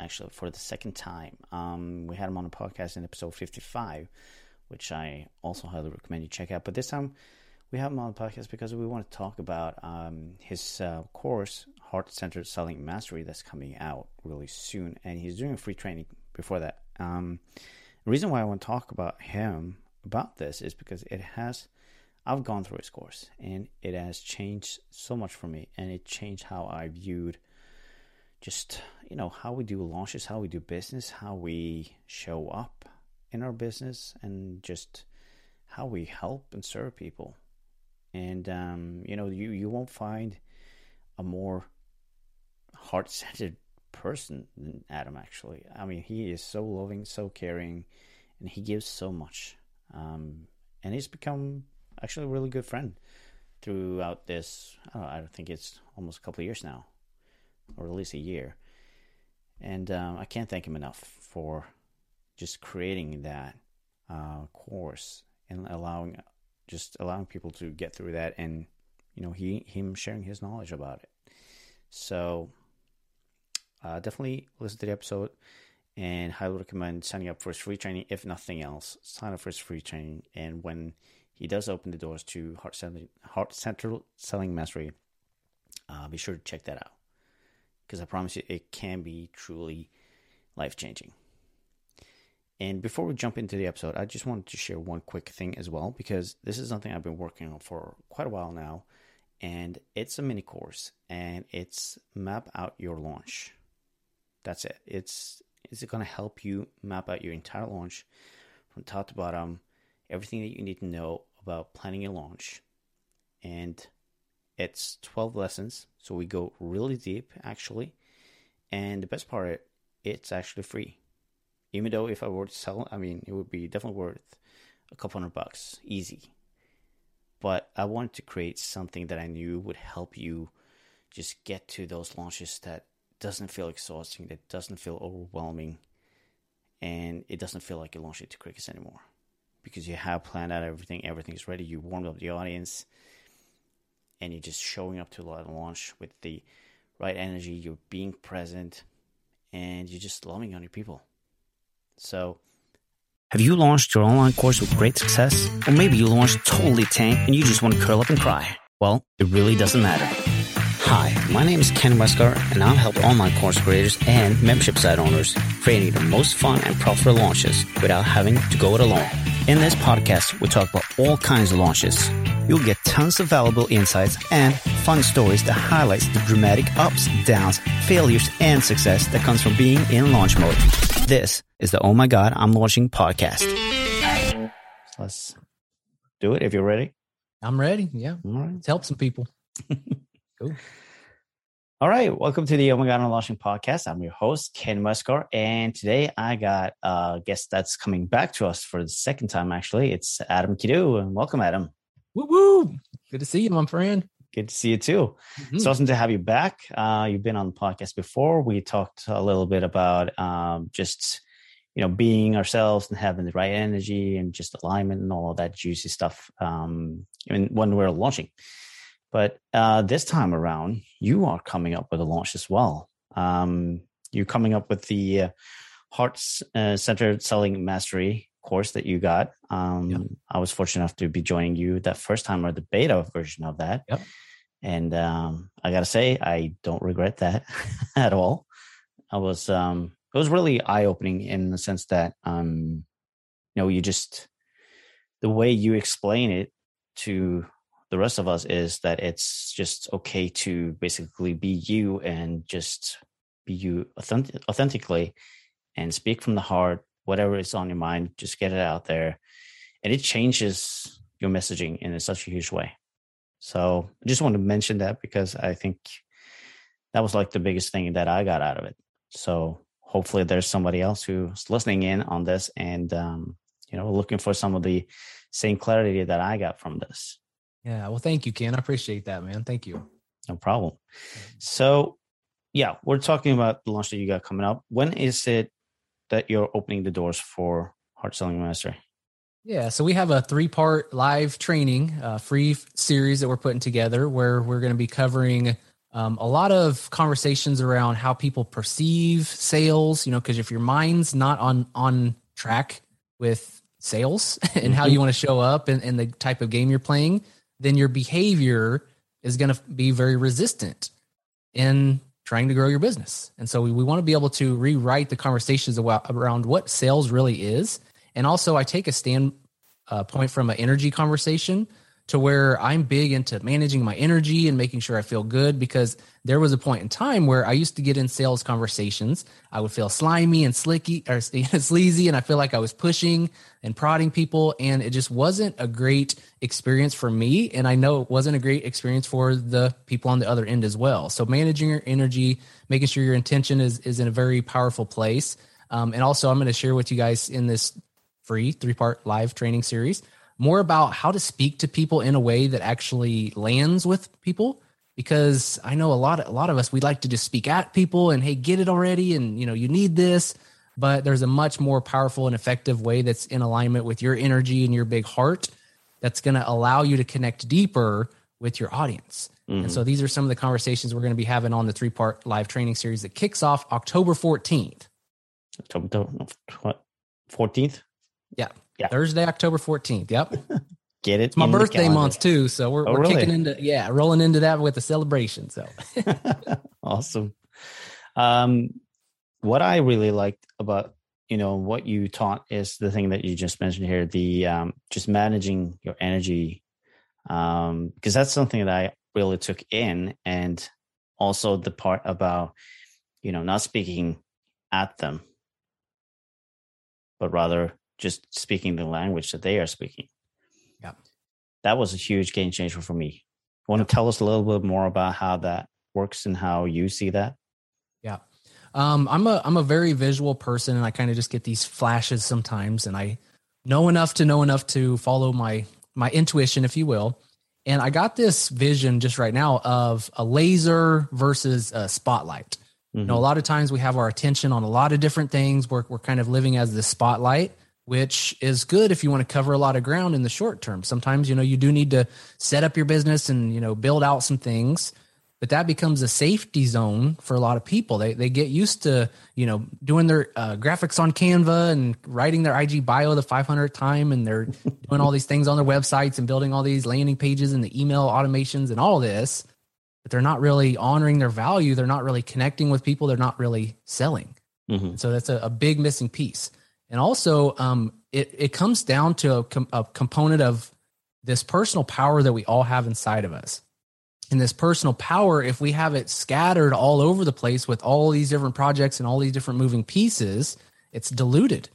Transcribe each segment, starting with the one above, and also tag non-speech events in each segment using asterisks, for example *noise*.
actually, for the second time. Um, we had him on a podcast in episode 55, which I also highly recommend you check out. But this time, we have him on the podcast because we want to talk about um, his uh, course, Heart Centered Selling Mastery, that's coming out really soon. And he's doing a free training before that. Um, the reason why I want to talk about him about this is because it has I've gone through his course and it has changed so much for me and it changed how I viewed just, you know, how we do launches, how we do business, how we show up in our business and just how we help and serve people. And um, you know, you, you won't find a more heart centered person than Adam actually. I mean he is so loving, so caring, and he gives so much. Um, and he's become actually a really good friend throughout this. I don't, know, I think it's almost a couple of years now, or at least a year. And um, I can't thank him enough for just creating that uh, course and allowing just allowing people to get through that, and you know he him sharing his knowledge about it. So uh, definitely listen to the episode and highly recommend signing up for his free training. If nothing else, sign up for his free training, and when he does open the doors to Heart Centered, Heart Centered Selling Mastery. Uh, be sure to check that out because I promise you it can be truly life changing. And before we jump into the episode, I just wanted to share one quick thing as well because this is something I've been working on for quite a while now. And it's a mini course and it's map out your launch. That's it. It's it's going to help you map out your entire launch from top to bottom, everything that you need to know about planning a launch. And it's 12 lessons. So we go really deep, actually. And the best part, it's actually free. Even though if I were to sell, I mean, it would be definitely worth a couple hundred bucks, easy. But I wanted to create something that I knew would help you just get to those launches that doesn't feel exhausting, that doesn't feel overwhelming, and it doesn't feel like you're launching to crickets anymore because you have planned out everything, everything's ready, you warmed up the audience, and you're just showing up to launch with the right energy, you're being present, and you're just loving on your people. So, have you launched your online course with great success? Or maybe you launched totally tank and you just want to curl up and cry? Well, it really doesn't matter. Hi, my name is Ken Westgar, and I'll help online course creators and membership site owners creating the most fun and profitable launches without having to go it alone. In this podcast, we talk about all kinds of launches. You'll get tons of valuable insights and fun stories that highlights the dramatic ups, downs, failures, and success that comes from being in launch mode. This is the Oh My God, I'm Launching podcast. Let's do it if you're ready. I'm ready. Yeah. All right. Let's help some people. *laughs* cool. All right, welcome to the Oh My God, I'm Launching podcast. I'm your host, Ken Westgar, and today I got a guest that's coming back to us for the second time, actually. It's Adam Kiddoo, and welcome, Adam. Woo woo! Good to see you, my friend. Good to see you too. Mhm. It's awesome to have you back. Uh, you've been on the podcast before. We talked a little bit about um, just you know being ourselves and having the right energy and just alignment and all of that juicy stuff um, when when we're launching. But uh, this time around, you are coming up with a launch as well. Um, you're coming up with the uh, Heart uh, Centered Selling Mastery course that you got. Um, Yep. I was fortunate enough to be joining you that first time or the beta version of that. Yep. And um, I gotta say, I don't regret that *laughs* at all. I was um, it was really eye opening in the sense that um, you know you just the way you explain it to the rest of us is that it's just okay to basically be you and just be you authentic- authentically and speak from the heart whatever is on your mind just get it out there and it changes your messaging in such a huge way so i just want to mention that because i think that was like the biggest thing that i got out of it so hopefully there's somebody else who's listening in on this and um, you know looking for some of the same clarity that I got from this. Yeah. Well, thank you, Ken. I appreciate that, man. Thank you. No problem. So, yeah, we're talking about the launch that you got coming up. When is it that you're opening the doors for Heart Selling Mastery? Yeah, so we have a three part live training, uh, free series that we're putting together where we're going to be covering um, a lot of conversations around how people perceive sales. You know, because if your mind's not on on track with sales *laughs* and mm-hmm. how you want to show up and, and the type of game you're playing, then your behavior is going to be very resistant in trying to grow your business. And so we, we want to be able to rewrite the conversations about, around what sales really is. And also, I take a stand uh, point from an energy conversation to where I'm big into managing my energy and making sure I feel good because there was a point in time where I used to get in sales conversations. I would feel slimy and slicky or *laughs* sleazy, and I feel like I was pushing and prodding people, and it just wasn't a great experience for me. And I know it wasn't a great experience for the people on the other end as well. So managing your energy, making sure your intention is is in a very powerful place. Um, and also, I'm going to share with you guys in this free three part live training series more about how to speak to people in a way that actually lands with people because I know a lot of, a lot of us we like to just speak at people and hey get it already and you know you need this but there's a much more powerful and effective way that's in alignment with your energy and your big heart that's going to allow you to connect deeper with your audience. Mm-hmm. And so these are some of the conversations we're going to be having on the three part live training series that kicks off October 14th. October 14th? Yeah. Yeah. Thursday, October 14th. Yep. *laughs* Get it. It's my birthday month too. So we're, oh, we're really? kicking into, yeah, rolling into that with the celebration. So *laughs* *laughs* awesome. Um, what I really liked about, you know, what you taught is the thing that you just mentioned here, the, um, just managing your energy. Um, because that's something that I really took in and also the part about, you know, not speaking at them, but rather just speaking the language that they are speaking. Yeah. That was a huge game changer for me. Want to tell us a little bit more about how that works and how you see that? Yeah. Um, I'm a I'm a very visual person and I kind of just get these flashes sometimes and I know enough to know enough to follow my my intuition, if you will. And I got this vision just right now of a laser versus a spotlight. Mm-hmm. You know, a mm-hmm. lot of times we have our attention on a lot of different things. We're we're kind of living as the spotlight which is good if you want to cover a lot of ground in the short term. Sometimes, you know, you do need to set up your business and, you know, build out some things, but that becomes a safety zone for a lot of people. They, they get used to, you know, doing their uh, graphics on Canva and writing their IG bio the 500th time. And they're *laughs* doing all these things on their websites and building all these landing pages and the email automations and all this, but they're not really honoring their value. They're not really connecting with people. They're not really selling. Mm-hmm. So that's a, a big missing piece. And also, um, it, it comes down to a, com- a component of this personal power that we all have inside of us. And this personal power, if we have it scattered all over the place with all these different projects and all these different moving pieces, it's diluted.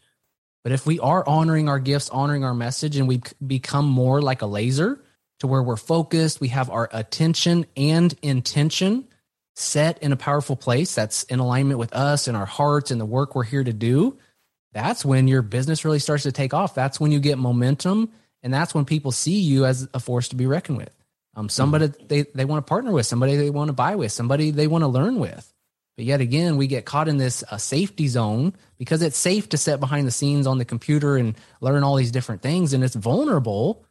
But if we are honoring our gifts, honoring our message, and we become more like a laser to where we're focused, we have our attention and intention set in a powerful place that's in alignment with us and our hearts and the work we're here to do, that's when your business really starts to take off. That's when you get momentum, and that's when people see you as a force to be reckoned with. Um, somebody mm-hmm. they they want to partner with, somebody they want to buy with, somebody they want to learn with. But yet again, we get caught in this uh, safety zone because it's safe to sit behind the scenes on the computer and learn all these different things, and it's vulnerable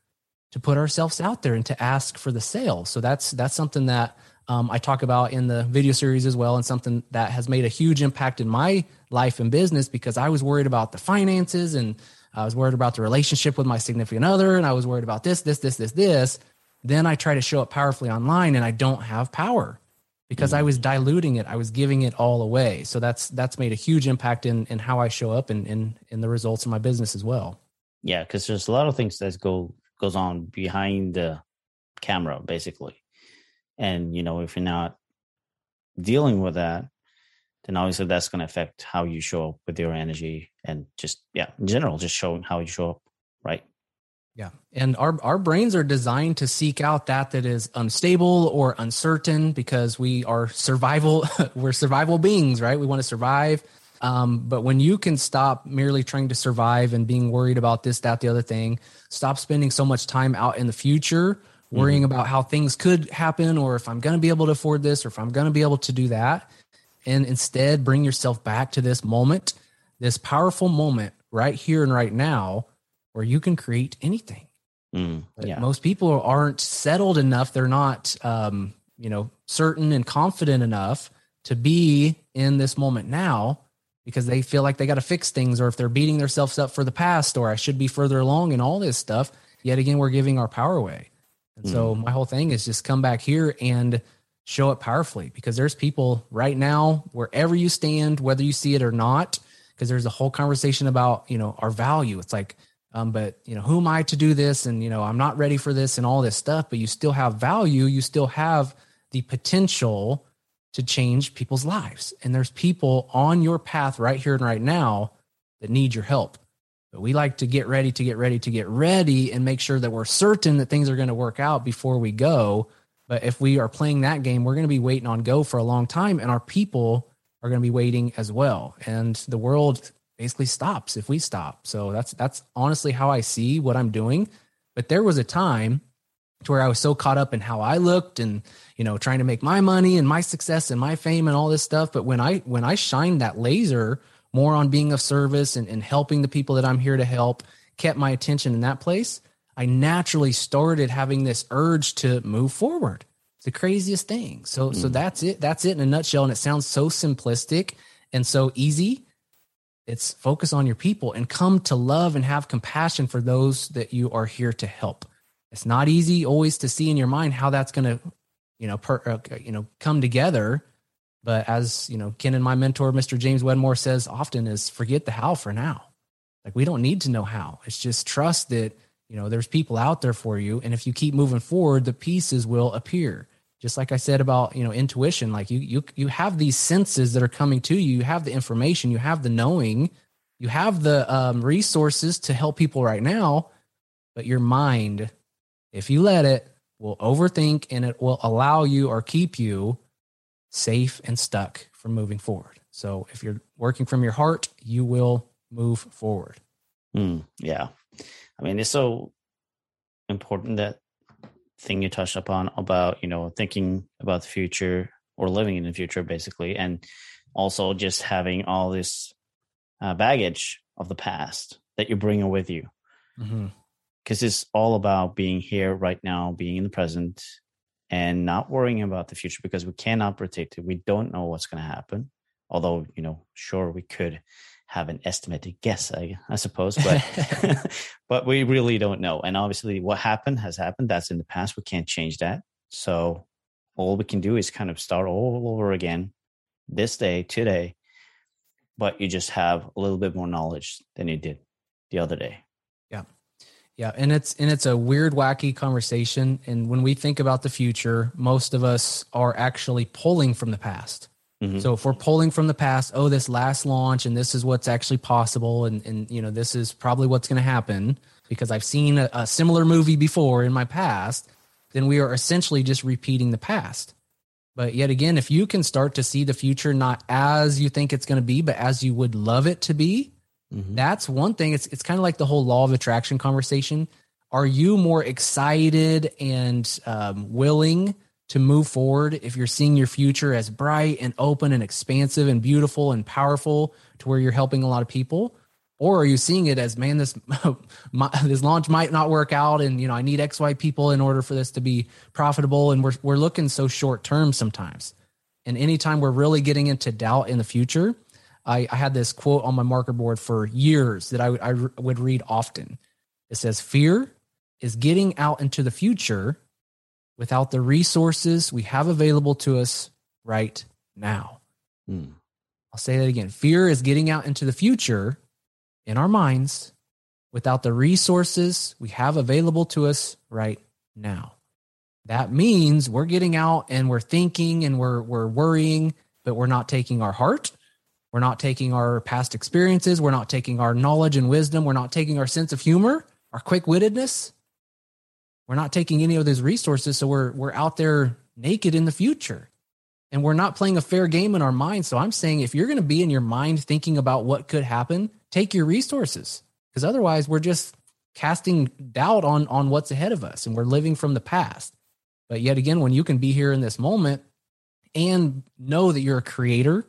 to put ourselves out there and to ask for the sale. So that's that's something that um, I talk about in the video series as well, and something that has made a huge impact in my life and business because I was worried about the finances and I was worried about the relationship with my significant other, and I was worried about this, this, this, this, this. Then I try to show up powerfully online, and I don't have power because. I was diluting it. I was giving it all away. So that's that's made a huge impact in in how I show up and in in the results of my business as well. Yeah, because there's a lot of things that go goes on behind the camera, basically and, you know, if you're not dealing with that, then obviously that's going to affect how you show up with your energy and just, yeah, in general, just showing how you show up. Right. Yeah. And our, our brains are designed to seek out that that is unstable or uncertain because we are survival, *laughs* we're survival beings, right? We want to survive. Um, but when you can stop merely trying to survive and being worried about this, that, the other thing, stop spending so much time out in the future worrying mm-hmm. about how things could happen or if I'm going to be able to afford this or if I'm going to be able to do that. And instead, bring yourself back to this moment, this powerful moment right here and right now where you can create anything. Mm, yeah. Most people aren't settled enough. They're not, um, you know, certain and confident enough to be in this moment now because they feel like they got to fix things or if they're beating themselves up for the past or I should be further along and all this stuff. Yet again, we're giving our power away. And mm. so my whole thing is just come back here and show it powerfully because there's people right now, wherever you stand, whether you see it or not, because there's a whole conversation about, you know, our value. It's like, um, but you know, who am I to do this? And, you know, I'm not ready for this and all this stuff, but you still have value. You still have the potential to change people's lives. And there's people on your path right here and right now that need your help. But we like to get ready to get ready to get ready and make sure that we're certain that things are going to work out before we go. But if we are playing that game, we're going to be waiting on go for a long time and our people are going to be waiting as well. And the world basically stops if we stop. So that's that's honestly how I see what I'm doing. But there was a time to where I was so caught up in how I looked and you know trying to make my money and my success and my fame and all this stuff. But when I when I shined that laser more on being of service and, and helping the people that I'm here to help, kept my attention in that place, I naturally started having this urge to move forward. It's the craziest thing. So mm. so that's it. That's it in a nutshell. And it sounds so simplistic and so easy. It's focus on your people and come to love and have compassion for those that you are here to help. It's not easy always to see in your mind how that's going to, you know, per, uh, you know, come together. But as you know, Ken and my mentor, Mr. James Wedmore, says often is forget the how for now. Like we don't need to know how. It's just trust that you know there's people out there for you, and if you keep moving forward, the pieces will appear. Just like I said about you know intuition, like you you you have these senses that are coming to you. You have the information, you have the knowing, you have the um, resources to help people right now, but your mind if you let it, will overthink and it will allow you or keep you safe and stuck from moving forward. So if you're working from your heart, you will move forward. Mm, yeah. I mean, it's so important that thing you touched upon about, you know, thinking about the future or living in the future, basically, and also just having all this uh, baggage of the past that you're bringing with you. Mm-hmm because it's all about being here right now, being in the present, and not worrying about the future because we cannot predict it. We don't know what's going to happen. Although, you know, sure, we could have an estimated guess, I, I suppose, but *laughs* *laughs* but we really don't know. And obviously, what happened has happened. That's in the past. We can't change that. So all we can do is kind of start all over again this day, today. But you just have a little bit more knowledge than you did the other day. Yeah, and it's and it's a weird, wacky conversation. And when we think about the future, most of us are actually pulling from the past. Mm-hmm. So if we're pulling from the past, oh, this last launch, and this is what's actually possible, and and you know this is probably what's going to happen because I've seen a, a similar movie before in my past, then we are essentially just repeating the past. But yet again, if you can start to see the future not as you think it's going to be, but as you would love it to be, Mm-hmm. That's one thing. It's it's kind of like the whole law of attraction conversation. Are you more excited and um, willing to move forward if you're seeing your future as bright and open and expansive and beautiful and powerful to where you're helping a lot of people? Or are you seeing it as man, this *laughs* my, this launch might not work out, and you know I need X Y people in order for this to be profitable, and we're we're looking so short term sometimes. And anytime we're really getting into doubt in the future, I, I had this quote on my marker board for years that I, I would read often. It says, Fear is getting out into the future without the resources we have available to us right now. Hmm. I'll say that again. Fear is getting out into the future in our minds without the resources we have available to us right now. That means we're getting out and we're thinking and we're we're worrying, but we're not taking our heart we're not taking our past experiences. We're not taking our knowledge and wisdom. We're not taking our sense of humor, our quick wittedness. We're not taking any of those resources. So we're, we're out there naked in the future. and we're not playing a fair game in our mind. So I'm saying if you're going to be in your mind thinking about what could happen, take your resources because otherwise we're just casting doubt on on what's ahead of us and we're living from the past. But yet again, when you can be here in this moment and know that you're a creator,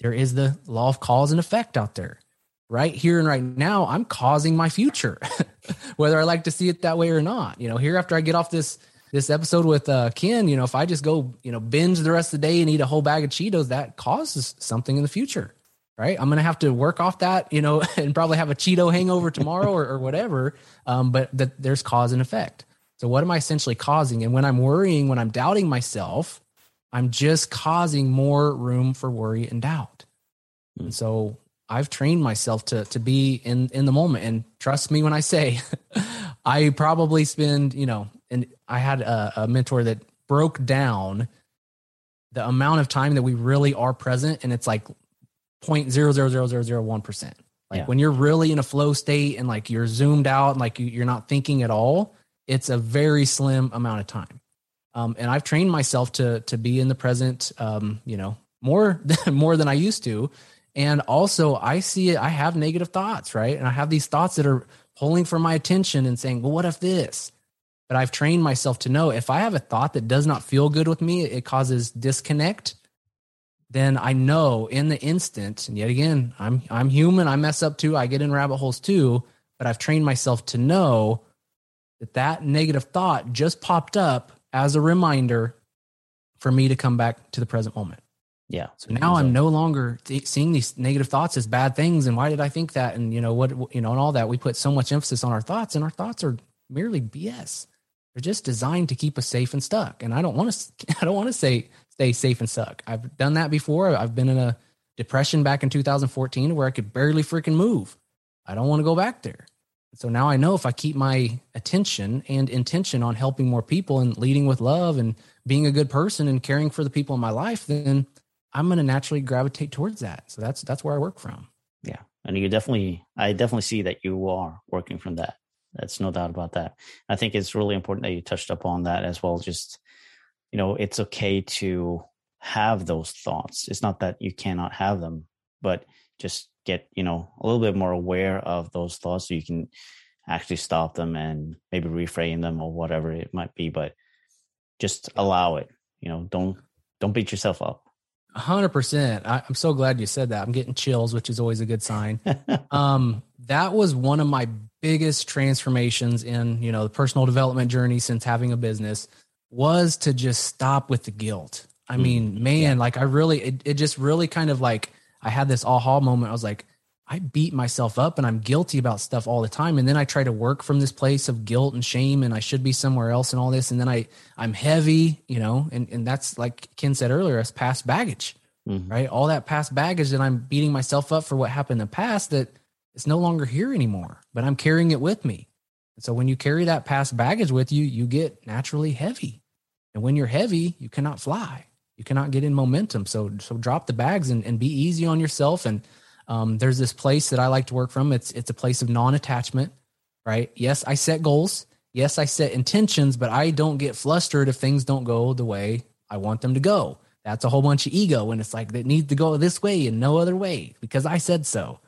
there is the law of cause and effect out there. Right here and right now, I'm causing my future, *laughs* whether I like to see it that way or not. You know, here after I get off this this episode with uh, Ken, you know, if I just go, you know, binge the rest of the day and eat a whole bag of Cheetos, that causes something in the future, right? I'm going to have to work off that, you know, *laughs* and probably have a Cheeto hangover tomorrow or, or whatever. Um, but that there's cause and effect. So what am I essentially causing? And when I'm worrying, when I'm doubting myself, I'm just causing more room for worry and doubt. Hmm. And so I've trained myself to to be in in the moment. And trust me when I say, *laughs* I probably spend you know, and I had a, a mentor that broke down the amount of time that we really are present, and it's like point zero zero zero zero zero one percent. Like yeah. when you're really in a flow state and like you're zoomed out and like you, are not thinking at all, it's a very slim amount of time. Um, and I've trained myself to to be in the present, um, you know, more *laughs* more than I used to. And also, I see it. I have negative thoughts, right? And I have these thoughts that are pulling for my attention and saying, "Well, what if this?" But I've trained myself to know if I have a thought that does not feel good with me, it causes disconnect. Then I know in the instant, and yet again, I'm I'm human. I mess up too. I get in rabbit holes too. But I've trained myself to know that that negative thought just popped up as a reminder for me to come back to the present moment. Yeah. So now I'm no longer th- seeing these negative thoughts as bad things. And why did I think that? And you know what? You know, and all that. We put so much emphasis on our thoughts, and our thoughts are merely BS. They're just designed to keep us safe and stuck. And I don't want to. *laughs* I don't want to say stay safe and stuck. I've done that before. I've been in a depression back in 2014 where I could barely freaking move. I don't want to go back there. So now I know if I keep my attention and intention on helping more people and leading with love and being a good person and caring for the people in my life, then I'm going to naturally gravitate towards that. So that's that's where I work from. Yeah, and you definitely, I definitely see that you are working from that. That's no doubt about that. I think it's really important that you touched upon that as well. Just you know, it's okay to have those thoughts. It's not that you cannot have them, but just get you know a little bit more aware of those thoughts so you can actually stop them and maybe reframe them or whatever it might be. But just allow it. You know, don't don't beat yourself up hundred percent. I'm so glad you said that. I'm getting chills, which is always a good sign. *laughs* um, that was one of my biggest transformations in you know the personal development journey since having a business was to just stop with the guilt. I mm, mean, man, yeah. like I really, it, it just really kind of like I had this aha moment. I was like, I beat myself up and I'm guilty about stuff all the time. And then I try to work from this place of guilt and shame and I should be somewhere else and all this. And then I, I'm heavy, you know, and, and that's like Ken said earlier, as past baggage, mm-hmm. right? All that past baggage that I'm beating myself up for what happened in the past that it's no longer here anymore, but I'm carrying it with me. And so when you carry that past baggage with you, you get naturally heavy. And when you're heavy, you cannot fly. You cannot get in momentum. So, so drop the bags and, and be easy on yourself and, um, there's this place that I like to work from. It's it's a place of non-attachment, right? Yes, I set goals. Yes, I set intentions, but I don't get flustered if things don't go the way I want them to go. That's a whole bunch of ego, and it's like that needs to go this way and no other way because I said so.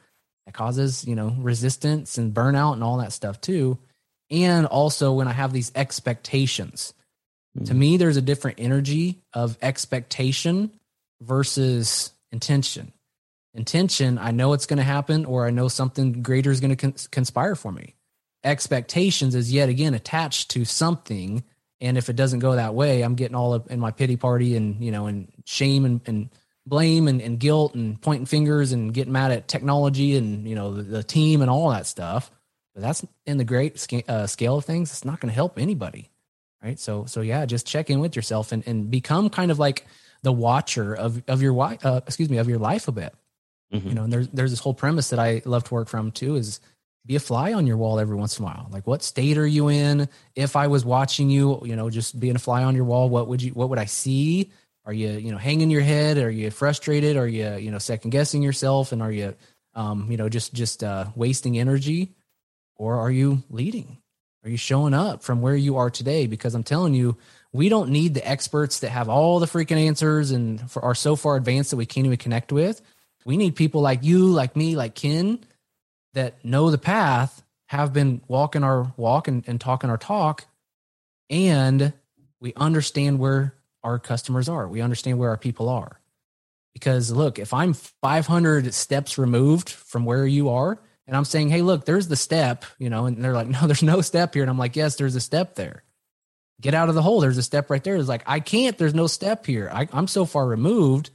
That causes you know resistance and burnout and all that stuff too. And also when I have these expectations, mm-hmm. to me, there's a different energy of expectation versus intention intention, I know it's going to happen or I know something greater is going to cons- conspire for me. Expectations is yet again attached to something. And if it doesn't go that way, I'm getting all up in my pity party and, you know, and shame and, and blame and, and guilt and pointing fingers and getting mad at technology and, you know, the, the team and all that stuff. But that's in the great sc- uh, scale of things. It's not going to help anybody. Right. So, so yeah, just check in with yourself and, and become kind of like the watcher of, of your, uh, excuse me, of your life a bit Mm-hmm. You know, and there's there's this whole premise that I love to work from too is be a fly on your wall every once in a while. Like what state are you in? If I was watching you, you know, just being a fly on your wall, what would you what would I see? Are you, you know, hanging your head? Are you frustrated? Are you, you know, second guessing yourself? And are you um, you know, just just uh wasting energy? Or are you leading? Are you showing up from where you are today? Because I'm telling you, we don't need the experts that have all the freaking answers and for, are so far advanced that we can't even connect with. We need people like you, like me, like Ken that know the path, have been walking our walk and, and talking our talk, and we understand where our customers are. We understand where our people are. Because look, if I'm 500 steps removed from where you are, and I'm saying, hey, look, there's the step, you know, and they're like, *laughs* no, there's no step here. And I'm like, yes, there's a step there. Get out of the hole. There's a step right there. It's like, I can't, there's no step here. I, I'm so far removed.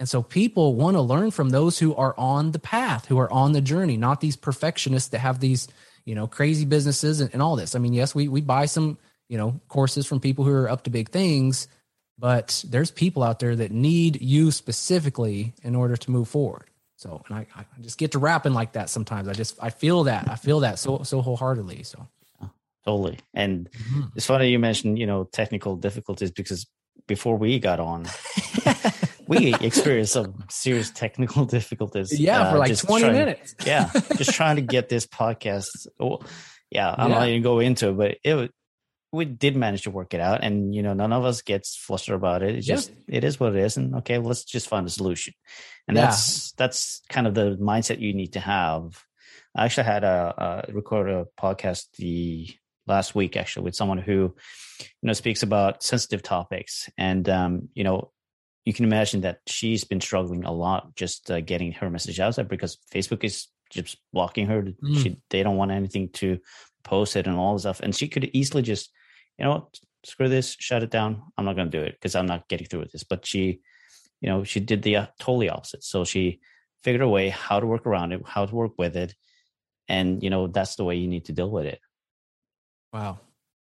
And so people want to learn from those who are on the path, who are on the journey, not these perfectionists that have these, you know, crazy businesses and, and all this. I mean, yes, we we buy some, you know, courses from people who are up to big things, but there's people out there that need you specifically in order to move forward. So, and I, I just get to rapping like that sometimes. I just, I feel that, I feel that so, so wholeheartedly. So, totally. And mm-hmm. it's funny you mentioned, you know, technical difficulties because before we got on, *laughs* we experienced some serious technical *laughs* difficulties. Yeah, uh, for like 20 trying, minutes. *laughs* yeah, just trying to get this podcast. Well, yeah, I'm yeah. not even go into it, but it we did manage to work it out, and you know, none of us gets flustered about it. It's just it is what it is, and okay, let's just find a solution. And yeah. that's that's kind of the mindset you need to have. I actually had a, a record a podcast the last week actually with someone who you know speaks about sensitive topics. And um, you know you can imagine that she's been struggling a lot just uh, getting her message out there because facebook is just blocking her. Mm. she, they don't want anything to post it and all this stuff. And she could easily just you know screw this. Shut it down. I'm not going to do it because i'm not getting through with this. But she you know she did the uh, totally opposite. So she figured a way how to work around it how to work with it. And you know that's the way you need to deal with it. Wow.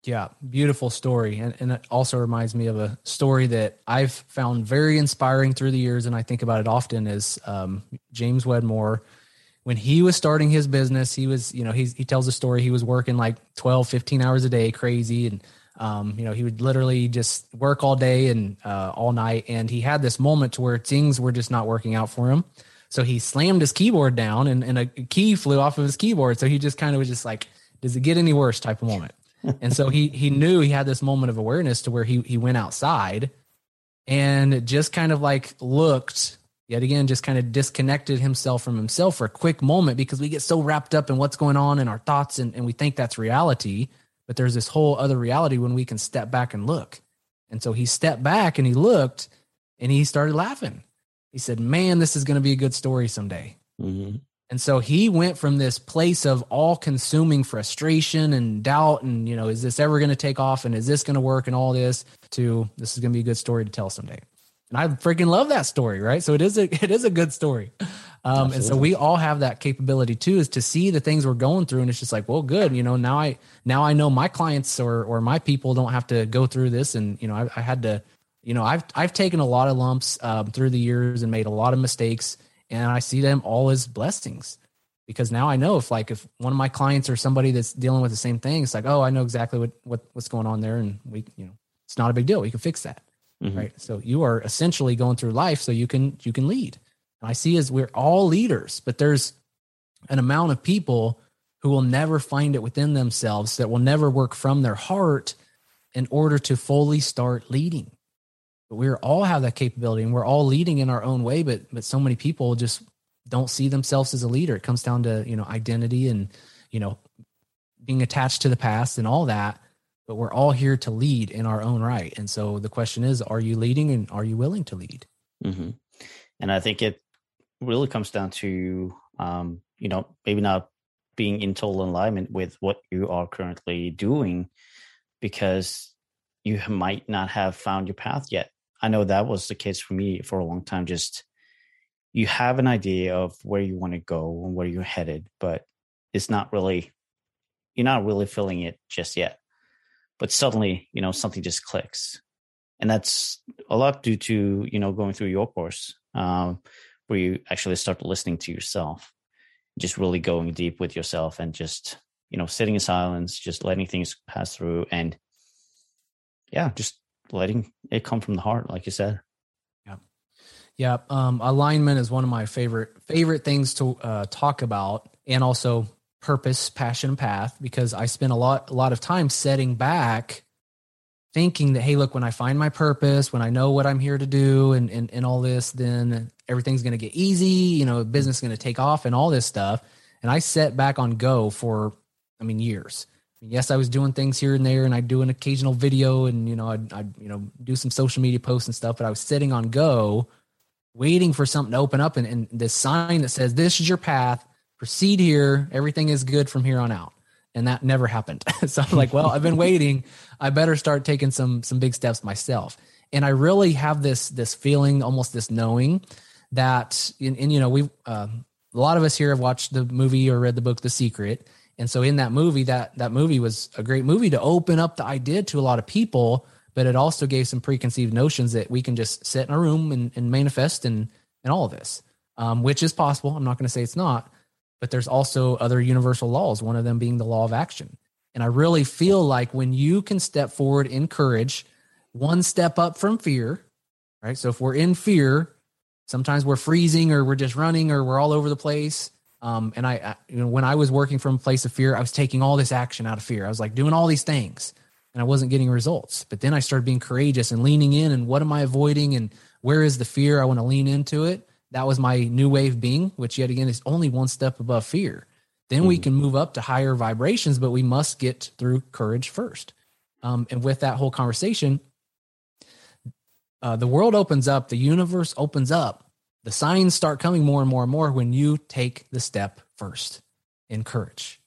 Yeah beautiful story. And, and it also reminds me of a story that i've found very inspiring through the years. And i think about it often is um, james wedmore. When he was starting his business he was you know he's, he tells a story. He was working like 12 15 hours a day crazy. And um, you know, he would literally just work all day and uh, all night. And he had this moment to where things were just not working out for him. So he slammed his keyboard down and, and a key flew off of his keyboard. So he just kind of was just like, does it get any worse type of moment. *laughs* and so he he knew he had this moment of awareness to where he he went outside and just kind of like looked yet again just kind of disconnected himself from himself for a quick moment because we get so wrapped up in what's going on in our thoughts and, and we think that's reality but there's this whole other reality when we can step back and look. And so he stepped back and he looked and he started laughing. He said, Man, this is going to be a good story someday. Mm-hmm. And so he went from this place of all consuming frustration and doubt and, you know, is this ever going to take off and is this going to work and all this to this is going to be a good story to tell someday. And I freaking love that story, right? So it is a *laughs* it is a good story. Um, and so we all have that capability too, is to see the things we're going through, and it's just like, well, good, you know, now I now I know my clients or or my people don't have to go through this, and you know, I, I had to, you know, I've I've taken a lot of lumps um, through the years and made a lot of mistakes, and I see them all as blessings because now I know if like if one of my clients or somebody that's dealing with the same thing, it's like, oh, I know exactly what what what's going on there, and we, you know, it's not a big deal. We can fix that, mm-hmm. right? So you are essentially going through life so you can you can lead. I see as we're all leaders, but there's an amount of people who will never find it within themselves that will never work from their heart in order to fully start leading. But we all have that capability and we're all leading in our own way, but but so many people just don't see themselves as a leader. It comes down to, you know, identity and, you know, being attached to the past and all that. But we're all here to lead in our own right. And so the question is, are you leading and are you willing to lead? Mm-hmm. And I think it really comes down to um, you know maybe not being in total alignment with what you are currently doing because you might not have found your path yet. I know that was the case for me for a long time. Just you have an idea of where you want to go and where you're headed, but it's not really you're not really feeling it just yet. But suddenly, you know, something just clicks, and that's a lot due to you know going through your course. Um, where you actually start listening to yourself, just really going deep with yourself and just, you know, sitting in silence, just letting things pass through and yeah, just letting it come from the heart, like you said. Yeah. Yeah. Um, alignment is one of my favorite, favorite things to uh, talk about and also purpose, passion, path, because I spend a lot, a lot of time setting back thinking that, hey, look, when I find my purpose, when I know what I'm here to do and, and, and all this, then everything's going to get easy, you know, business is going to take off and all this stuff. And I set back on go for, I mean, years. Yes, I was doing things here and there and I'd do an occasional video and, you know, I'd, I'd, you know, do some social media posts and stuff, but I was sitting on go waiting for something to open up and, and this sign that says, this is your path, proceed here. Everything is good from here on out and that never happened. *laughs* so I'm like, well, I've been waiting. I better start taking some some big steps myself. And I really have this this feeling, almost this knowing that, and, you know, we uh, a lot of us here have watched the movie or read the book The Secret, and so in that movie, that that movie was a great movie to open up the idea to a lot of people, but it also gave some preconceived notions that we can just sit in a room and, and manifest and and all of this, um, which is possible. I'm not going to say it's not, but there's also other universal laws, one of them being the law of action. And I really feel like when you can step forward in courage, one step up from fear, right? So if we're in fear, sometimes we're freezing or we're just running or we're all over the place. Um, and I, I, you know, when I was working from a place of fear, I was taking all this action out of fear. I was like doing all these things and I wasn't getting results. But then I started being courageous and leaning in and what am I avoiding and where is the fear? I want to lean into it that was my new wave being, which yet again is only one step above fear. Then mm-hmm. we can move up to higher vibrations, but we must get through courage first. Um, and with that whole conversation, uh, the world opens up, the universe opens up, the signs start coming more and more and more when you take the step first in courage.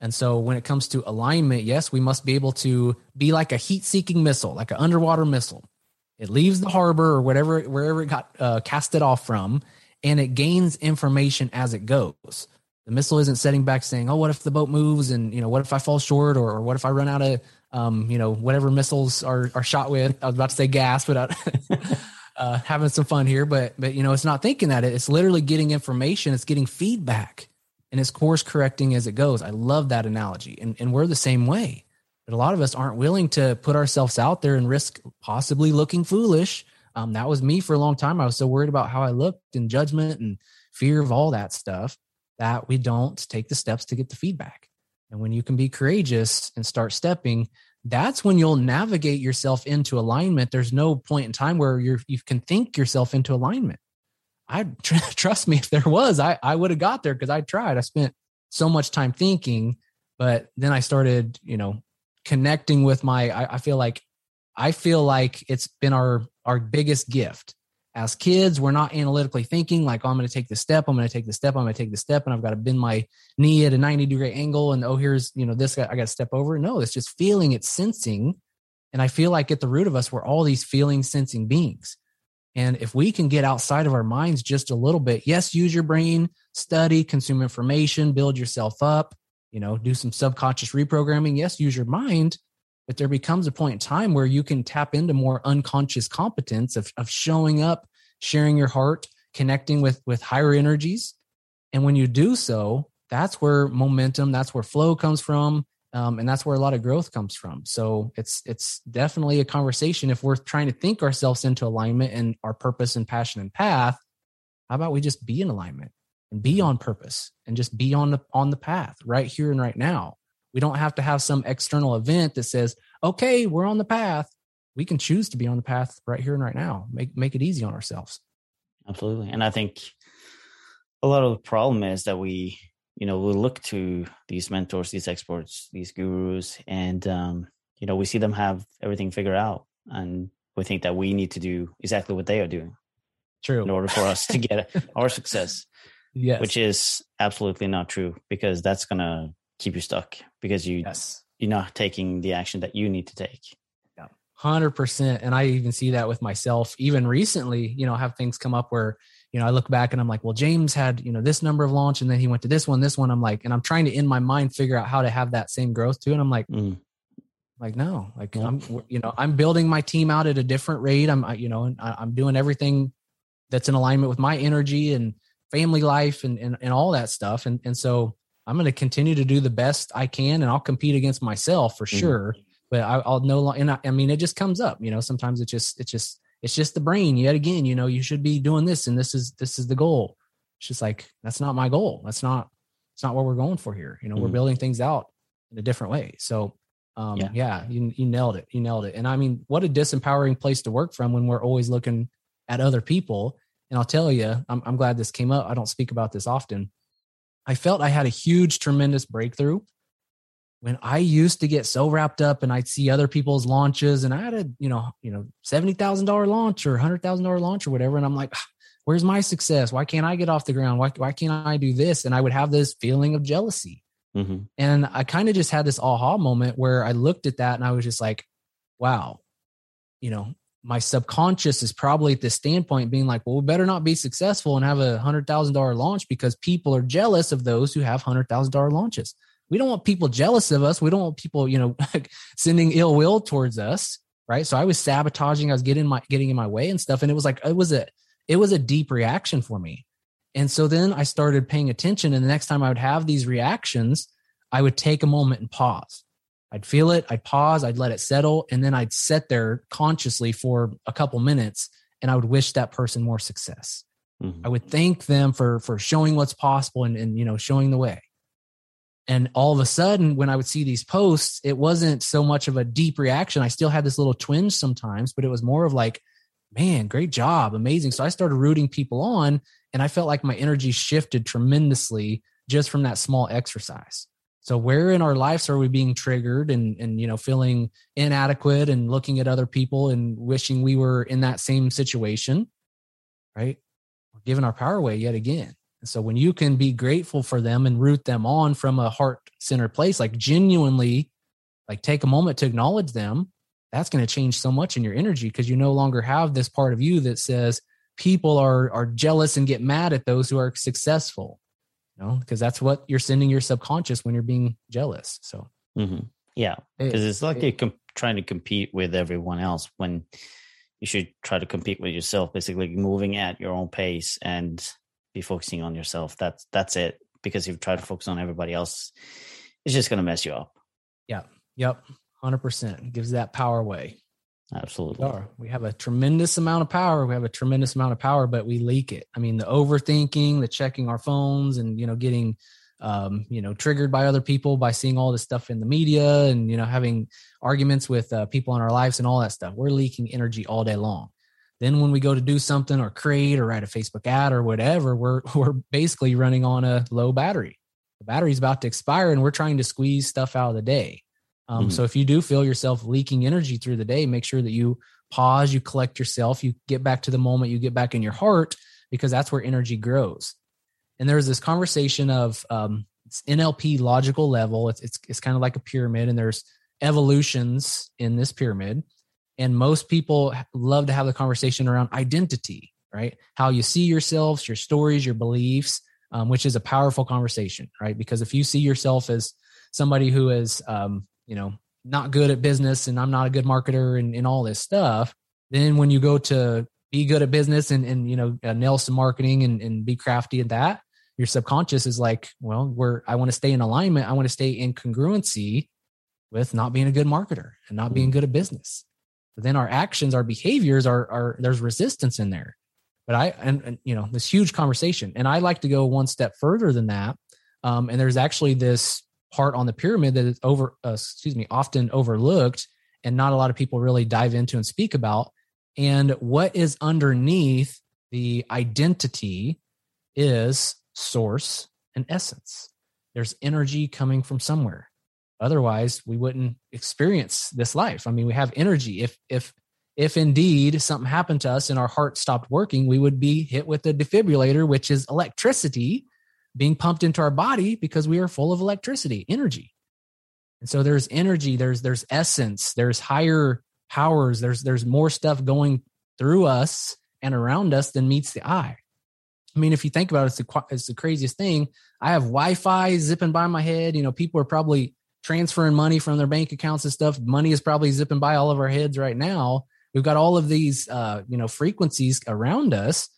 And so when it comes to alignment, yes, we must be able to be like a heat seeking missile, like an underwater missile. It leaves the harbor or whatever, wherever it got uh, casted off from, and it gains information as it goes. The missile isn't setting back saying, "Oh, what if the boat moves?" and you know, what if I fall short, or, or what if I run out of, um, you know, whatever missiles are are shot with. I was about to say gas, but uh, *laughs* having some fun here. But but you know, it's not thinking that it's literally getting information. It's getting feedback, and it's course correcting as it goes. I love that analogy, and and we're the same way. But a lot of us aren't willing to put ourselves out there and risk possibly looking foolish. Um, that was me for a long time. I was so worried about how I looked and judgment and fear of all that stuff that we don't take the steps to get the feedback. And when you can be courageous and start stepping, that's when you'll navigate yourself into alignment. There's no point in time where you you can think yourself into alignment. I *laughs* trust me, if there was, I I would have got there because I tried. I spent so much time thinking, but then I started, you know, connecting with my I, I feel like I feel like it's been our our biggest gift. As kids, we're not analytically thinking like, oh, I'm going to take the step, I'm going to take the step, I'm going to take the step, and I've got to bend my knee at a 90 degree angle, and oh, here's you know this guy, I got to step over. No, it's just feeling, it's sensing, and I feel like at the root of us, we're all these feeling, sensing beings. And if we can get outside of our minds just a little bit, yes, use your brain, study, consume information, build yourself up, you know, do some subconscious reprogramming. Yes, use your mind, but there becomes a point in time where you can tap into more unconscious competence of, of showing up, sharing your heart, connecting with with higher energies. And when you do so, that's where momentum, that's where flow comes from. Um, and that's where a lot of growth comes from. So it's it's definitely a conversation. If we're trying to think ourselves into alignment and our purpose and passion and path, how about we just be in alignment? And be on purpose and just be on the on the path right here and right now. We don't have to have some external event that says, "Okay, we're on the path." We can choose to be on the path right here and right now. Make make it easy on ourselves. Absolutely. And I think a lot of the problem is that we, you know, we look to these mentors, these experts, these gurus, and um, you know, we see them have everything figured out and we think that we need to do exactly what they are doing. True. In order for us to get *laughs* our success. Yes. Which is absolutely not true because that's going to keep you stuck because you yes. you're not taking the action that you need to take. Yeah. 100% and I even see that with myself even recently, you know, have things come up where you know, I look back and I'm like, well, James had, you know, this number of launch and then he went to this one, this one. I'm like, and I'm trying to in my mind figure out how to have that same growth too. And I'm like, mm. like, no, like yeah. I'm, you know, I'm building my team out at a different rate. I'm, you know, I'm doing everything that's in alignment with my energy and family life and, and, and all that stuff. And, and so I'm going to continue to do the best I can and I'll compete against myself for mm-hmm. sure. But I, will no and I, I mean, it just comes up, you know, sometimes it's just, it's just, it's just the brain yet again, you know, you should be doing this and this is, this is the goal. It's just like, that's not my goal. That's not, it's not what we're going for here. You know, mm-hmm. we're building things out in a different way. So Um, yeah. yeah, you, you nailed it. You nailed it. And I mean, what a disempowering place to work from when we're always looking at other people. And I'll tell you, I'm, I'm glad this came up. I don't speak about this often. I felt I had a huge, tremendous breakthrough when I used to get so wrapped up and I'd see other people's launches and I had a, you know, you know, $70,000 launch or $100,000 launch or whatever. And I'm like, ah, where's my success? Why can't I get off the ground? Why, why can't I do this? And I would have this feeling of jealousy. Mm-hmm. And I kind of just had this aha moment where I looked at that and I was just like, wow, you know, my subconscious is probably at this standpoint being like, well, we better not be successful and have a hundred thousand dollar launch because people are jealous of those who have hundred thousand dollar launches. We don't want people jealous of us. We don't want people, you know, *laughs* sending ill will towards us. Right. So I was sabotaging, I was getting my getting in my way and stuff. And it was like it was a it was a deep reaction for me. And so then I started paying attention. And the next time I would have these reactions, I would take a moment and pause I'd feel it, I'd pause, I'd let it settle, and then I'd sit there consciously for a couple minutes and I would wish that person more success. Mm-hmm. I would thank them for for showing what's possible and, and you know showing the way. And all of a sudden, when I would see these posts, it wasn't so much of a deep reaction. I still had this little twinge sometimes, but it was more of like, man, great job, amazing. So I started rooting people on, and I felt like my energy shifted tremendously just from that small exercise. So where in our lives are we being triggered and and you know feeling inadequate and looking at other people and wishing we were in that same situation, right? We're giving our power away yet again. And so when you can be grateful for them and root them on from a heart-centered place, like genuinely, like take a moment to acknowledge them, that's going to change so much in your energy because you no longer have this part of you that says people are are jealous and get mad at those who are successful know, because that's what you're sending your subconscious when you're being jealous. So, mm-hmm. yeah, because it's like it, you're comp- trying to compete with everyone else when you should try to compete with yourself, basically moving at your own pace and be focusing on yourself. That's that's it. Because if you try to focus on everybody else, it's just going to mess you up. Yeah. Yep. Hundred percent gives that power away. Absolutely. We, we have a tremendous amount of power. We have a tremendous amount of power, but we leak it. I mean, the overthinking, the checking our phones and, you know, getting, um, you know, triggered by other people by seeing all this stuff in the media and, you know, having arguments with uh, people in our lives and all that stuff. We're leaking energy all day long. Then when we go to do something or create or write a Facebook ad or whatever, we're, *laughs* we're basically running on a low battery. The battery's about to expire and we're trying to squeeze stuff out of the day. Um, mm-hmm. So if you do feel yourself leaking energy through the day, make sure that you pause, you collect yourself, you get back to the moment, you get back in your heart, because that's where energy grows. And there's this conversation of um, NLP logical level. It's, it's it's kind of like a pyramid, and there's evolutions in this pyramid. And most people love to have the conversation around identity, right? How you see yourselves, your stories, your beliefs, um, which is a powerful conversation, right? Because if you see yourself as somebody who is um, you know, not good at business and I'm not a good marketer and, and all this stuff, then when you go to be good at business and, and you know, uh, nail some marketing and, and be crafty at that, your subconscious is like, well, where I want to stay in alignment. I want to stay in congruency with not being a good marketer and not being mm-hmm. good at business. But then our actions, our behaviors are, are there's resistance in there. But I, and, and you know, this huge conversation. And I like to go one step further than that. Um, and there's actually this part on the pyramid that is over uh, excuse me often overlooked and not a lot of people really dive into and speak about. And what is underneath the identity is source and essence. There's energy coming from somewhere. Otherwise we wouldn't experience this life. I mean we have energy. If if if indeed something happened to us and our heart stopped working we would be hit with a defibrillator which is electricity being pumped into our body because we are full of electricity, energy. And so there's energy, there's there's essence, there's higher powers, there's there's more stuff going through us and around us than meets the eye. I mean, if you think about it, it's the, it's the craziest thing. I have Wi-Fi zipping by my head. You know, people are probably transferring money from their bank accounts and stuff. Money is probably zipping by all of our heads right now. We've got all of these, uh, you know, frequencies around us,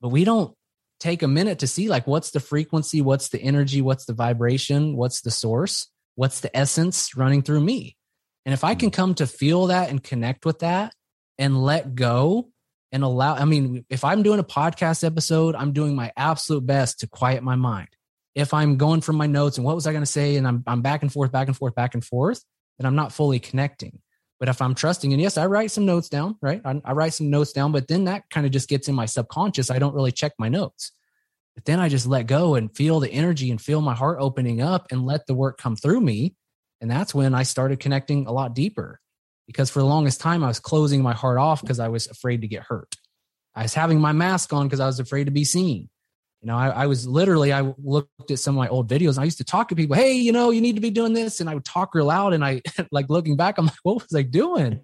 but we don't take a minute to see like what's the frequency, what's the energy, what's the vibration, what's the source, what's the essence running through me. And if I can mm-hmm. come to feel that and connect with that and let go and allow, I mean, if I'm doing a podcast episode, I'm doing my absolute best to quiet my mind. If I'm going from my notes and what was I going to say, and I'm, I'm back and forth, back and forth, back and forth, then I'm not fully connecting. But if I'm trusting, and yes, I write some notes down, right? I, I write some notes down, but then that kind of just gets in my subconscious. I don't really check my notes. But then I just let go and feel the energy and feel my heart opening up and let the work come through me. And that's when I started connecting a lot deeper because for the longest time, I was closing my heart off because I was afraid to get hurt. I was having my mask on because I was afraid to be seen. You know, I, I, was literally, I looked at some of my old videos. I used to talk to people, hey, you know, you need to be doing this. And I would talk real loud. And I, *laughs* like, looking back, I'm like, what was I doing?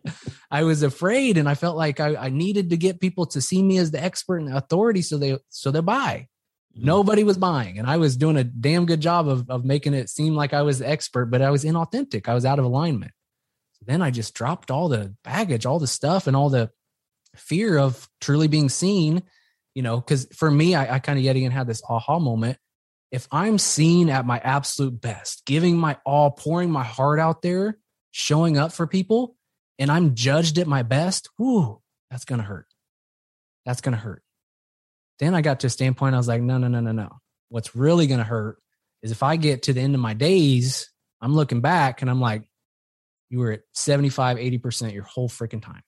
I was afraid. And I felt like I, I, needed to get people to see me as the expert and the authority so they, so they buy. Mm-hmm. Nobody was buying. And I was doing a damn good job of, of making it seem like I was the expert, but I was inauthentic. I was out of alignment. So then I just dropped all the baggage, all the stuff, and all the fear of truly being seen you know, because for me, I, I kind of yet again had this aha moment. If I'm seen at my absolute best, giving my all, pouring my heart out there, showing up for people, and I'm judged at my best, whoo, that's gonna hurt. That's gonna hurt. Then I got to a standpoint, I was like, no, no, no, no, no. What's really gonna hurt is if I get to the end of my days, I'm looking back and I'm like, you were at 75, 80% your whole freaking time.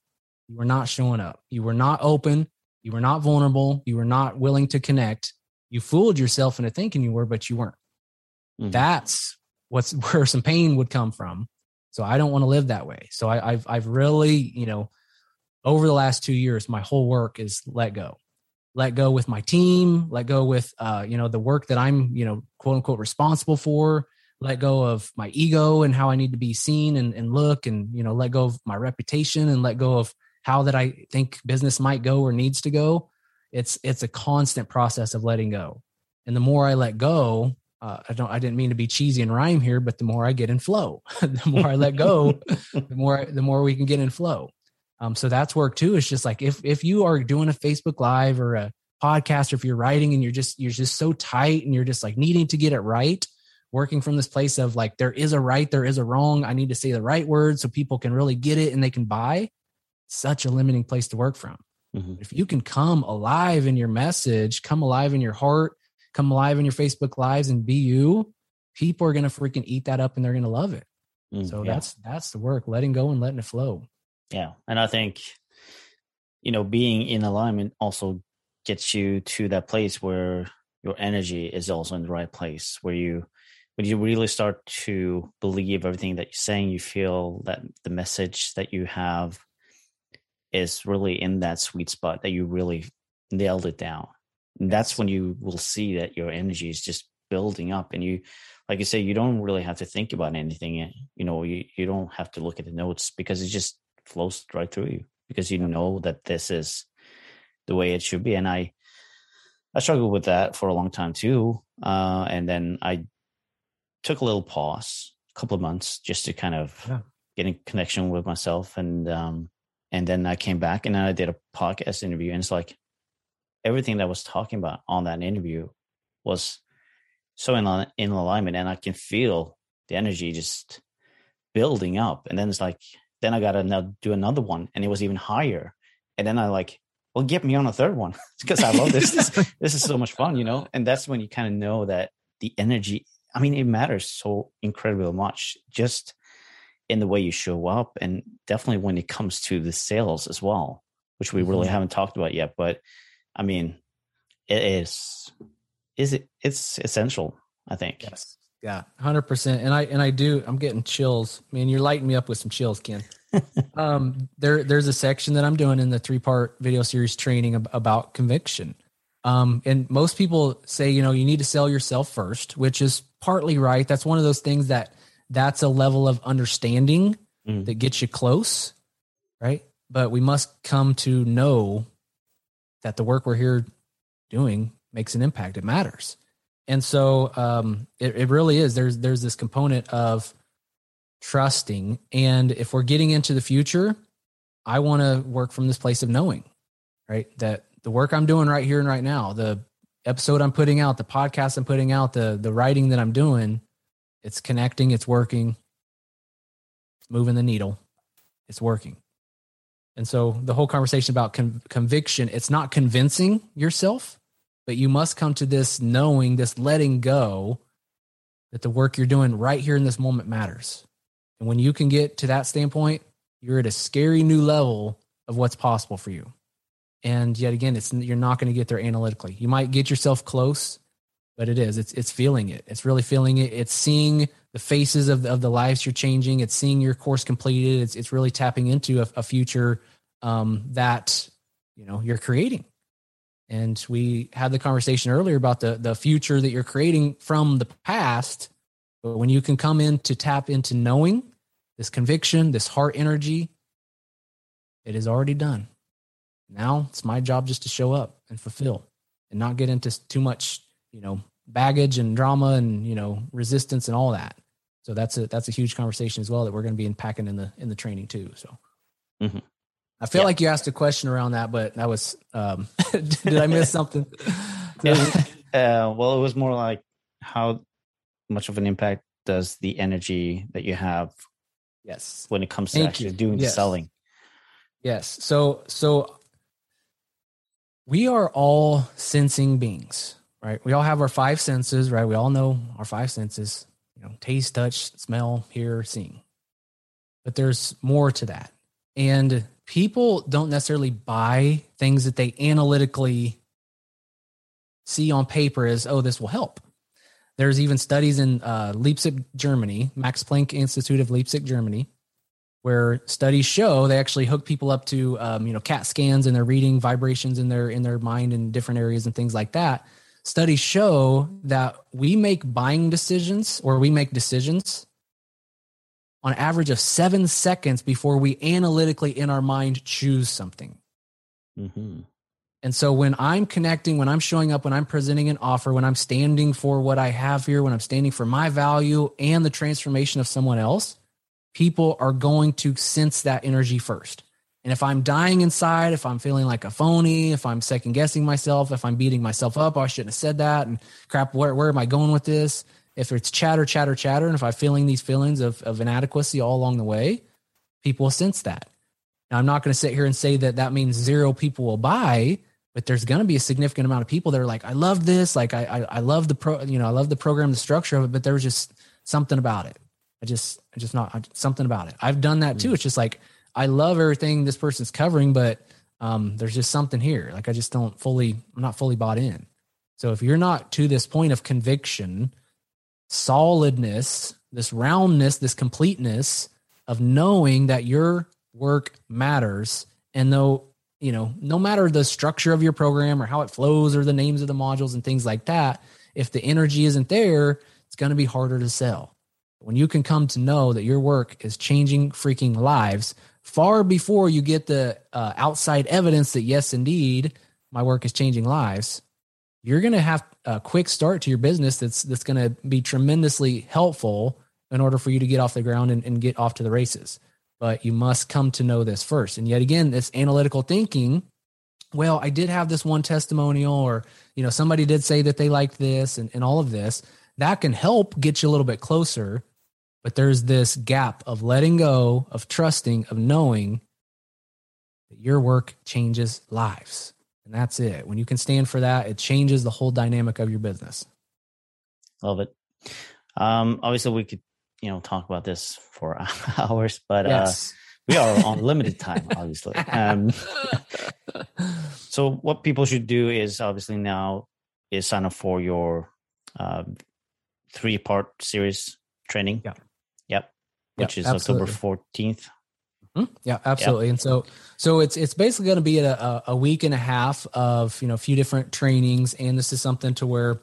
You were not showing up. You were not open. You were not vulnerable. You were not willing to connect. You fooled yourself into thinking you were, but you weren't. Mm-hmm. That's what's *laughs* where some pain would come from. So I don't want to live that way. So I, I've I've really, you know, over the last two years, my whole work is let go. Let go with my team, let go with uh, you know, the work that I'm, you know, quote unquote responsible for, let go of my ego and how I need to be seen and, and look and, you know, let go of my reputation and let go of how that I think business might go or needs to go. It's it's a constant process of letting go. And the more I let go, uh, I don't I didn't mean to be cheesy and rhyme here, but the more I get in flow, *laughs* the more I let go, the more the more we can get in flow. Um, so that's work too. It's just like if if you are doing a Facebook Live or a podcast, or if you're writing and you're just you're just so tight and you're just like needing to get it right, working from this place of like there is a right, there is a wrong. I need to say the right words so people can really get it and they can buy such a limiting place to work from. Mm-hmm. If you can come alive in your message, come alive in your heart, come alive in your Facebook lives and be you, people are going to freaking eat that up and they're going to love it. Mm, so yeah. that's that's the work, letting go and letting it flow. Yeah. And I think you know, being in alignment also gets you to that place where your energy is also in the right place where you when you really start to believe everything that you're saying, you feel that the message that you have is really in that sweet spot that you really nailed it down. And that's when you will see that your energy is just building up and you like you say you don't really have to think about anything eh, you know you, you don't have to look at the notes because it just flows right through you because you know that this is the way it should be and i i struggled with that for a long time too uh, and then i took a little pause a couple of months just to kind of yeah. get in connection with myself and um, and then I came back and then I did a podcast interview, and it's like everything that I was talking about on that interview was so in in alignment, and I can feel the energy just building up. And then it's like, then I got to now do another one, and it was even higher. And then I like, well, get me on a third one *laughs* because I love this. this. *laughs* This is so much fun, you know. And that's when you kind of know that the energy. I mean, it matters so incredibly much. Just in the way you show up and definitely when it comes to the sales as well which we really mm-hmm. haven't talked about yet but i mean it is is it it's essential i think. Yes. Yeah 100% and i and i do i'm getting chills. I mean, you're lighting me up with some chills ken. *laughs* Um there there's a section that i'm doing in the three part video series training about conviction. Um and most people say you know you need to sell yourself first which is partly right. That's one of those things that that's a level of understanding mm. that gets you close, right? But we must come to know that the work we're here doing makes an impact. It matters. And so um, it, it really is. There's there's this component of trusting. And if we're getting into the future, I want to work from this place of knowing, right? That the work I'm doing right here and right now, the episode I'm putting out, the podcast I'm putting out, the the writing that I'm doing it's connecting, it's working, it's moving the needle, it's working. And so the whole conversation about con- conviction, it's not convincing yourself, but you must come to this knowing, this letting go that the work you're doing right here in this moment matters. And when you can get to that standpoint, you're at a scary new level of what's possible for you. And yet again, it's you're not going to get there analytically. You might get yourself close, but it is. It's it's feeling it. It's really feeling it. It's seeing the faces of, of the lives you're changing. It's seeing your course completed. It's it's really tapping into a, a future um, that you know you're creating. And we had the conversation earlier about the the future that you're creating from the past. But when you can come in to tap into knowing this conviction, this heart energy, it is already done. Now it's my job just to show up and fulfill and not get into too much, you know, baggage and drama and, you know, resistance and all that. So that's a that's a huge conversation as well that we're going to be unpacking in the in the training too. So mm-hmm. I feel yeah. like you asked a question around that, but that was um *laughs* did I miss something? *laughs* yeah. Uh, well, it was more like how much of an impact does the energy that you have yes when it comes to Thank actually you. doing yes. the selling yes so so we are all sensing beings, right? We all have our five senses, right? We all know our five senses, you know, taste, touch, smell, hear, seeing. But there's more to that. And people don't necessarily buy things that they analytically see on paper as, oh, this will help. There's even studies in uh, Leipzig, Germany, Max Planck Institute of Leipzig, Germany, where studies show they actually hook people up to um, you know cat scans and they're reading vibrations in their in their mind in different areas and things like that studies show that we make buying decisions or we make decisions on average of seven seconds before we analytically in our mind choose something mm-hmm. and so when i'm connecting when i'm showing up when i'm presenting an offer when i'm standing for what i have here when i'm standing for my value and the transformation of someone else people are going to sense that energy first. And if I'm dying inside, if I'm feeling like a phony, if I'm second guessing myself, if I'm beating myself up, oh, I shouldn't have said that, and crap, where, where am I going with this? If it's chatter, chatter, chatter, and if I'm feeling these feelings of, of inadequacy all along the way, people will sense that. Now, I'm not going to sit here and say that that means zero people will buy, but there's going to be a significant amount of people that are like, I love this, like I, I, I love the pro, you know, I love the program, the structure of it, but there's just something about it. I just, I just not I, something about it. I've done that too. Mm. It's just like I love everything this person's covering, but um, there's just something here. Like I just don't fully, I'm not fully bought in. So if you're not to this point of conviction, solidness, this roundness, this completeness of knowing that your work matters, and though you know, no matter the structure of your program or how it flows or the names of the modules and things like that, if the energy isn't there, it's going to be harder to sell. When you can come to know that your work is changing freaking lives far before you get the uh, outside evidence that, yes, indeed, my work is changing lives, you're going to have a quick start to your business that's, that's going to be tremendously helpful in order for you to get off the ground and, and get off to the races. But you must come to know this first. And yet again, this analytical thinking well i did have this one testimonial or you know somebody did say that they liked this and, and all of this that can help get you a little bit closer but there's this gap of letting go, of trusting, of knowing that your work changes lives. And that's it. When you can stand for that, it changes the whole dynamic of your business. Love it. Um, obviously, we could, you know, talk about this for *laughs* hours, but uh, yes. uh, we are on limited time, *laughs* obviously. Um, so, what people should do is obviously now is sign up for your uh, three part series training. Yeah which is absolutely. October 14th. Mm-hmm. Yeah, absolutely. Yep. And so, so it's it's basically going to be a, a week and a half of you know a few different trainings, and this is something to where,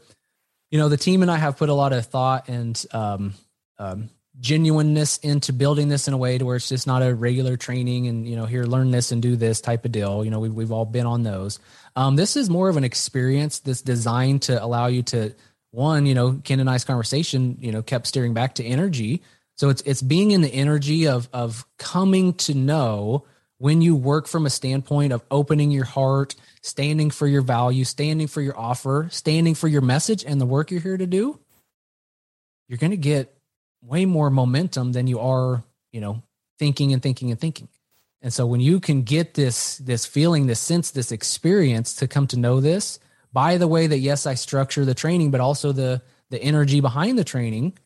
you know, the team and I have put a lot of thought and um, um, genuineness into building this in a way to where it's just not a regular training and you know here learn this and do this type of deal. You know, we've we've all been on those. Um, this is more of an experience that's designed to allow you to one, you know, Ken and I's conversation, you know, kept steering back to energy so it's it's being in the energy of of coming to know when you work from a standpoint of opening your heart, standing for your value, standing for your offer, standing for your message and the work you're here to do, you're going to get way more momentum than you are, you know, thinking and thinking and thinking. And so when you can get this this feeling, this sense, this experience to come to know this by the way that yes, I structure the training, but also the the energy behind the training,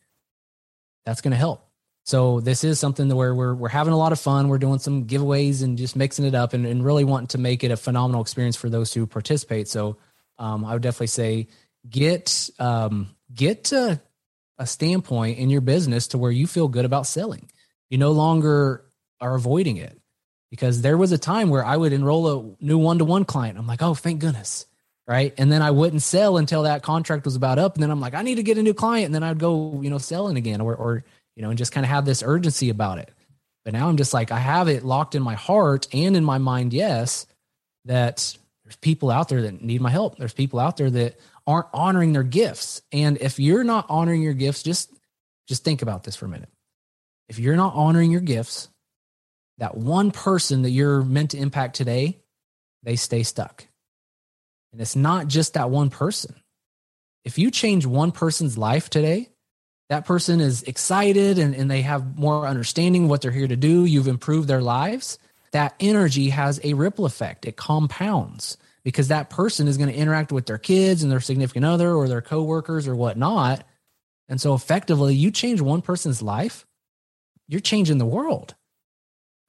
that's going to help. So this is something where we're we're having a lot of fun. We're doing some giveaways and just mixing it up and, and really wanting to make it a phenomenal experience for those who participate. So um, I would definitely say get um, get to a standpoint in your business to where you feel good about selling. You no longer are avoiding it because there was a time where I would enroll a new one to one client. I'm like, oh, thank goodness. Right. And then I wouldn't sell until that contract was about up. And then I'm like, I need to get a new client. And then I'd go, you know, selling again or, or, you know, and just kind of have this urgency about it. But now I'm just like, I have it locked in my heart and in my mind, yes, that there's people out there that need my help. There's people out there that aren't honoring their gifts. And if you're not honoring your gifts, just just think about this for a minute. If you're not honoring your gifts, that one person that you're meant to impact today, they stay stuck. And it's not just that one person. If you change one person's life today, that person is excited and, and they have more understanding what they're here to do. You've improved their lives. That energy has a ripple effect. It compounds because that person is going to interact with their kids and their significant other or their coworkers or whatnot. And so effectively, you change one person's life, you're changing the world.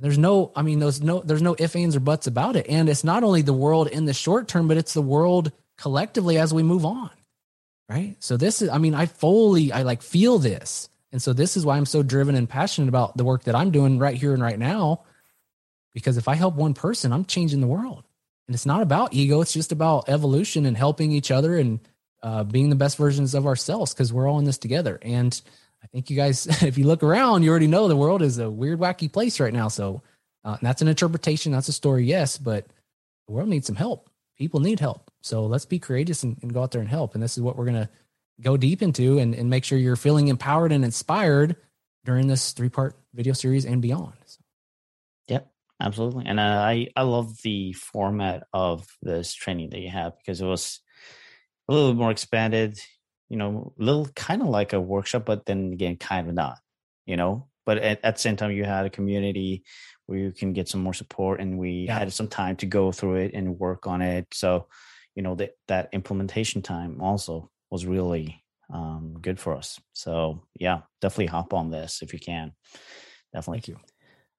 There's no, I mean, there's no, there's no ifs, ands, or buts about it. And it's not only the world in the short term, but it's the world collectively as we move on. Right. So this is, I mean, I fully, I like feel this. And so this is why I'm so driven and passionate about the work that I'm doing right here and right now. Because if I help one person, I'm changing the world. And it's not about ego, it's just about evolution and helping each other and uh, being the best versions of ourselves because we're all in this together. And I think you guys, *laughs* if you look around, you already know the world is a weird, wacky place right now. So uh, that's an interpretation, that's a story, yes, but the world needs some help. People need help. So let's be courageous and, and go out there and help. And this is what we're going to go deep into and, and make sure you're feeling empowered and inspired during this three part video series and beyond. So. Yep, absolutely. And uh, I, I love the format of this training that you have because it was a little more expanded you know, little kind of like a workshop, but then again, kind of not, you know. But at, at the same time, you had a community where you can get some more support, and we yeah. had some time to go through it and work on it. So, you know, that that implementation time also was really um, good for us. So, yeah, definitely hop on this if you can. Definitely. Thank you.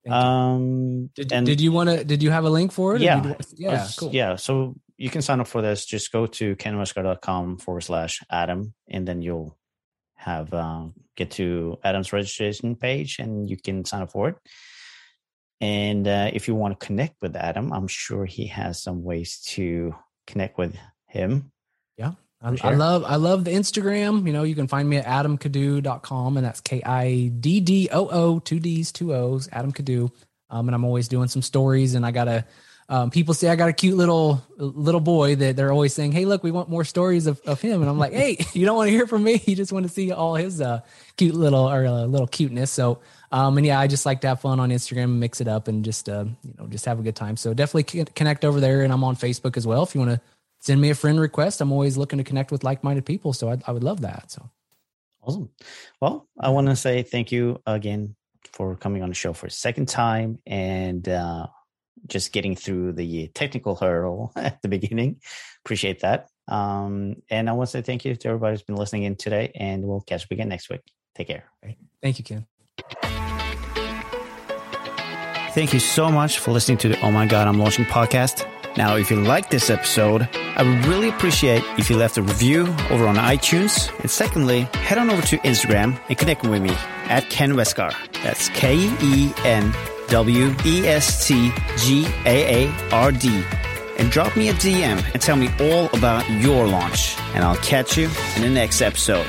Thank um, did, and, did you want to? Did you have a link for it? Yeah, yeah, cool. Yeah, so you can sign up for this. Just go to kenwestgaard.com forward slash Adam, and then you'll have uh, get to Adam's registration page, and you can sign up for it. And uh, if you want to connect with Adam, I'm sure he has some ways to connect with him. Yeah. I, I, love I love the Instagram. You know, you can find me at adamkiddoo.com and that's K I D D O O, two D's, two O's, Adam Kiddoo. Um, and I'm always doing some stories and I got a um, people say I got a cute little little boy that they're always saying, "Hey, look, we want more stories of, of him." And I'm like, "Hey, *laughs* you don't want to hear from me. *laughs* You just want to see all his uh, cute little or uh, little cuteness." So, um, and yeah, I just like to have fun on Instagram, mix it up, and just uh, you know, just have a good time. So definitely connect over there, and I'm on Facebook as well. If you want to send me a friend request, I'm always looking to connect with like minded people. So I, I would love that. So awesome. Well, I want to say thank you again for coming on the show for a second time, and uh, just getting through the technical hurdle *laughs* at the beginning. Appreciate that. Um, and I want to say thank you to everybody who's been listening in today, and we'll catch up again next week. Take care. Thank you, Ken. Thank you so much for listening to the Oh My God, I'm Launching podcast. Now, if you like this episode, I would really appreciate if you left a review over on iTunes. And secondly, head on over to Instagram and connect with me at Ken Westgaard. That's K E N W E S T G A A R D and drop me a DM and tell me all about your launch. And I'll catch you in the next episode.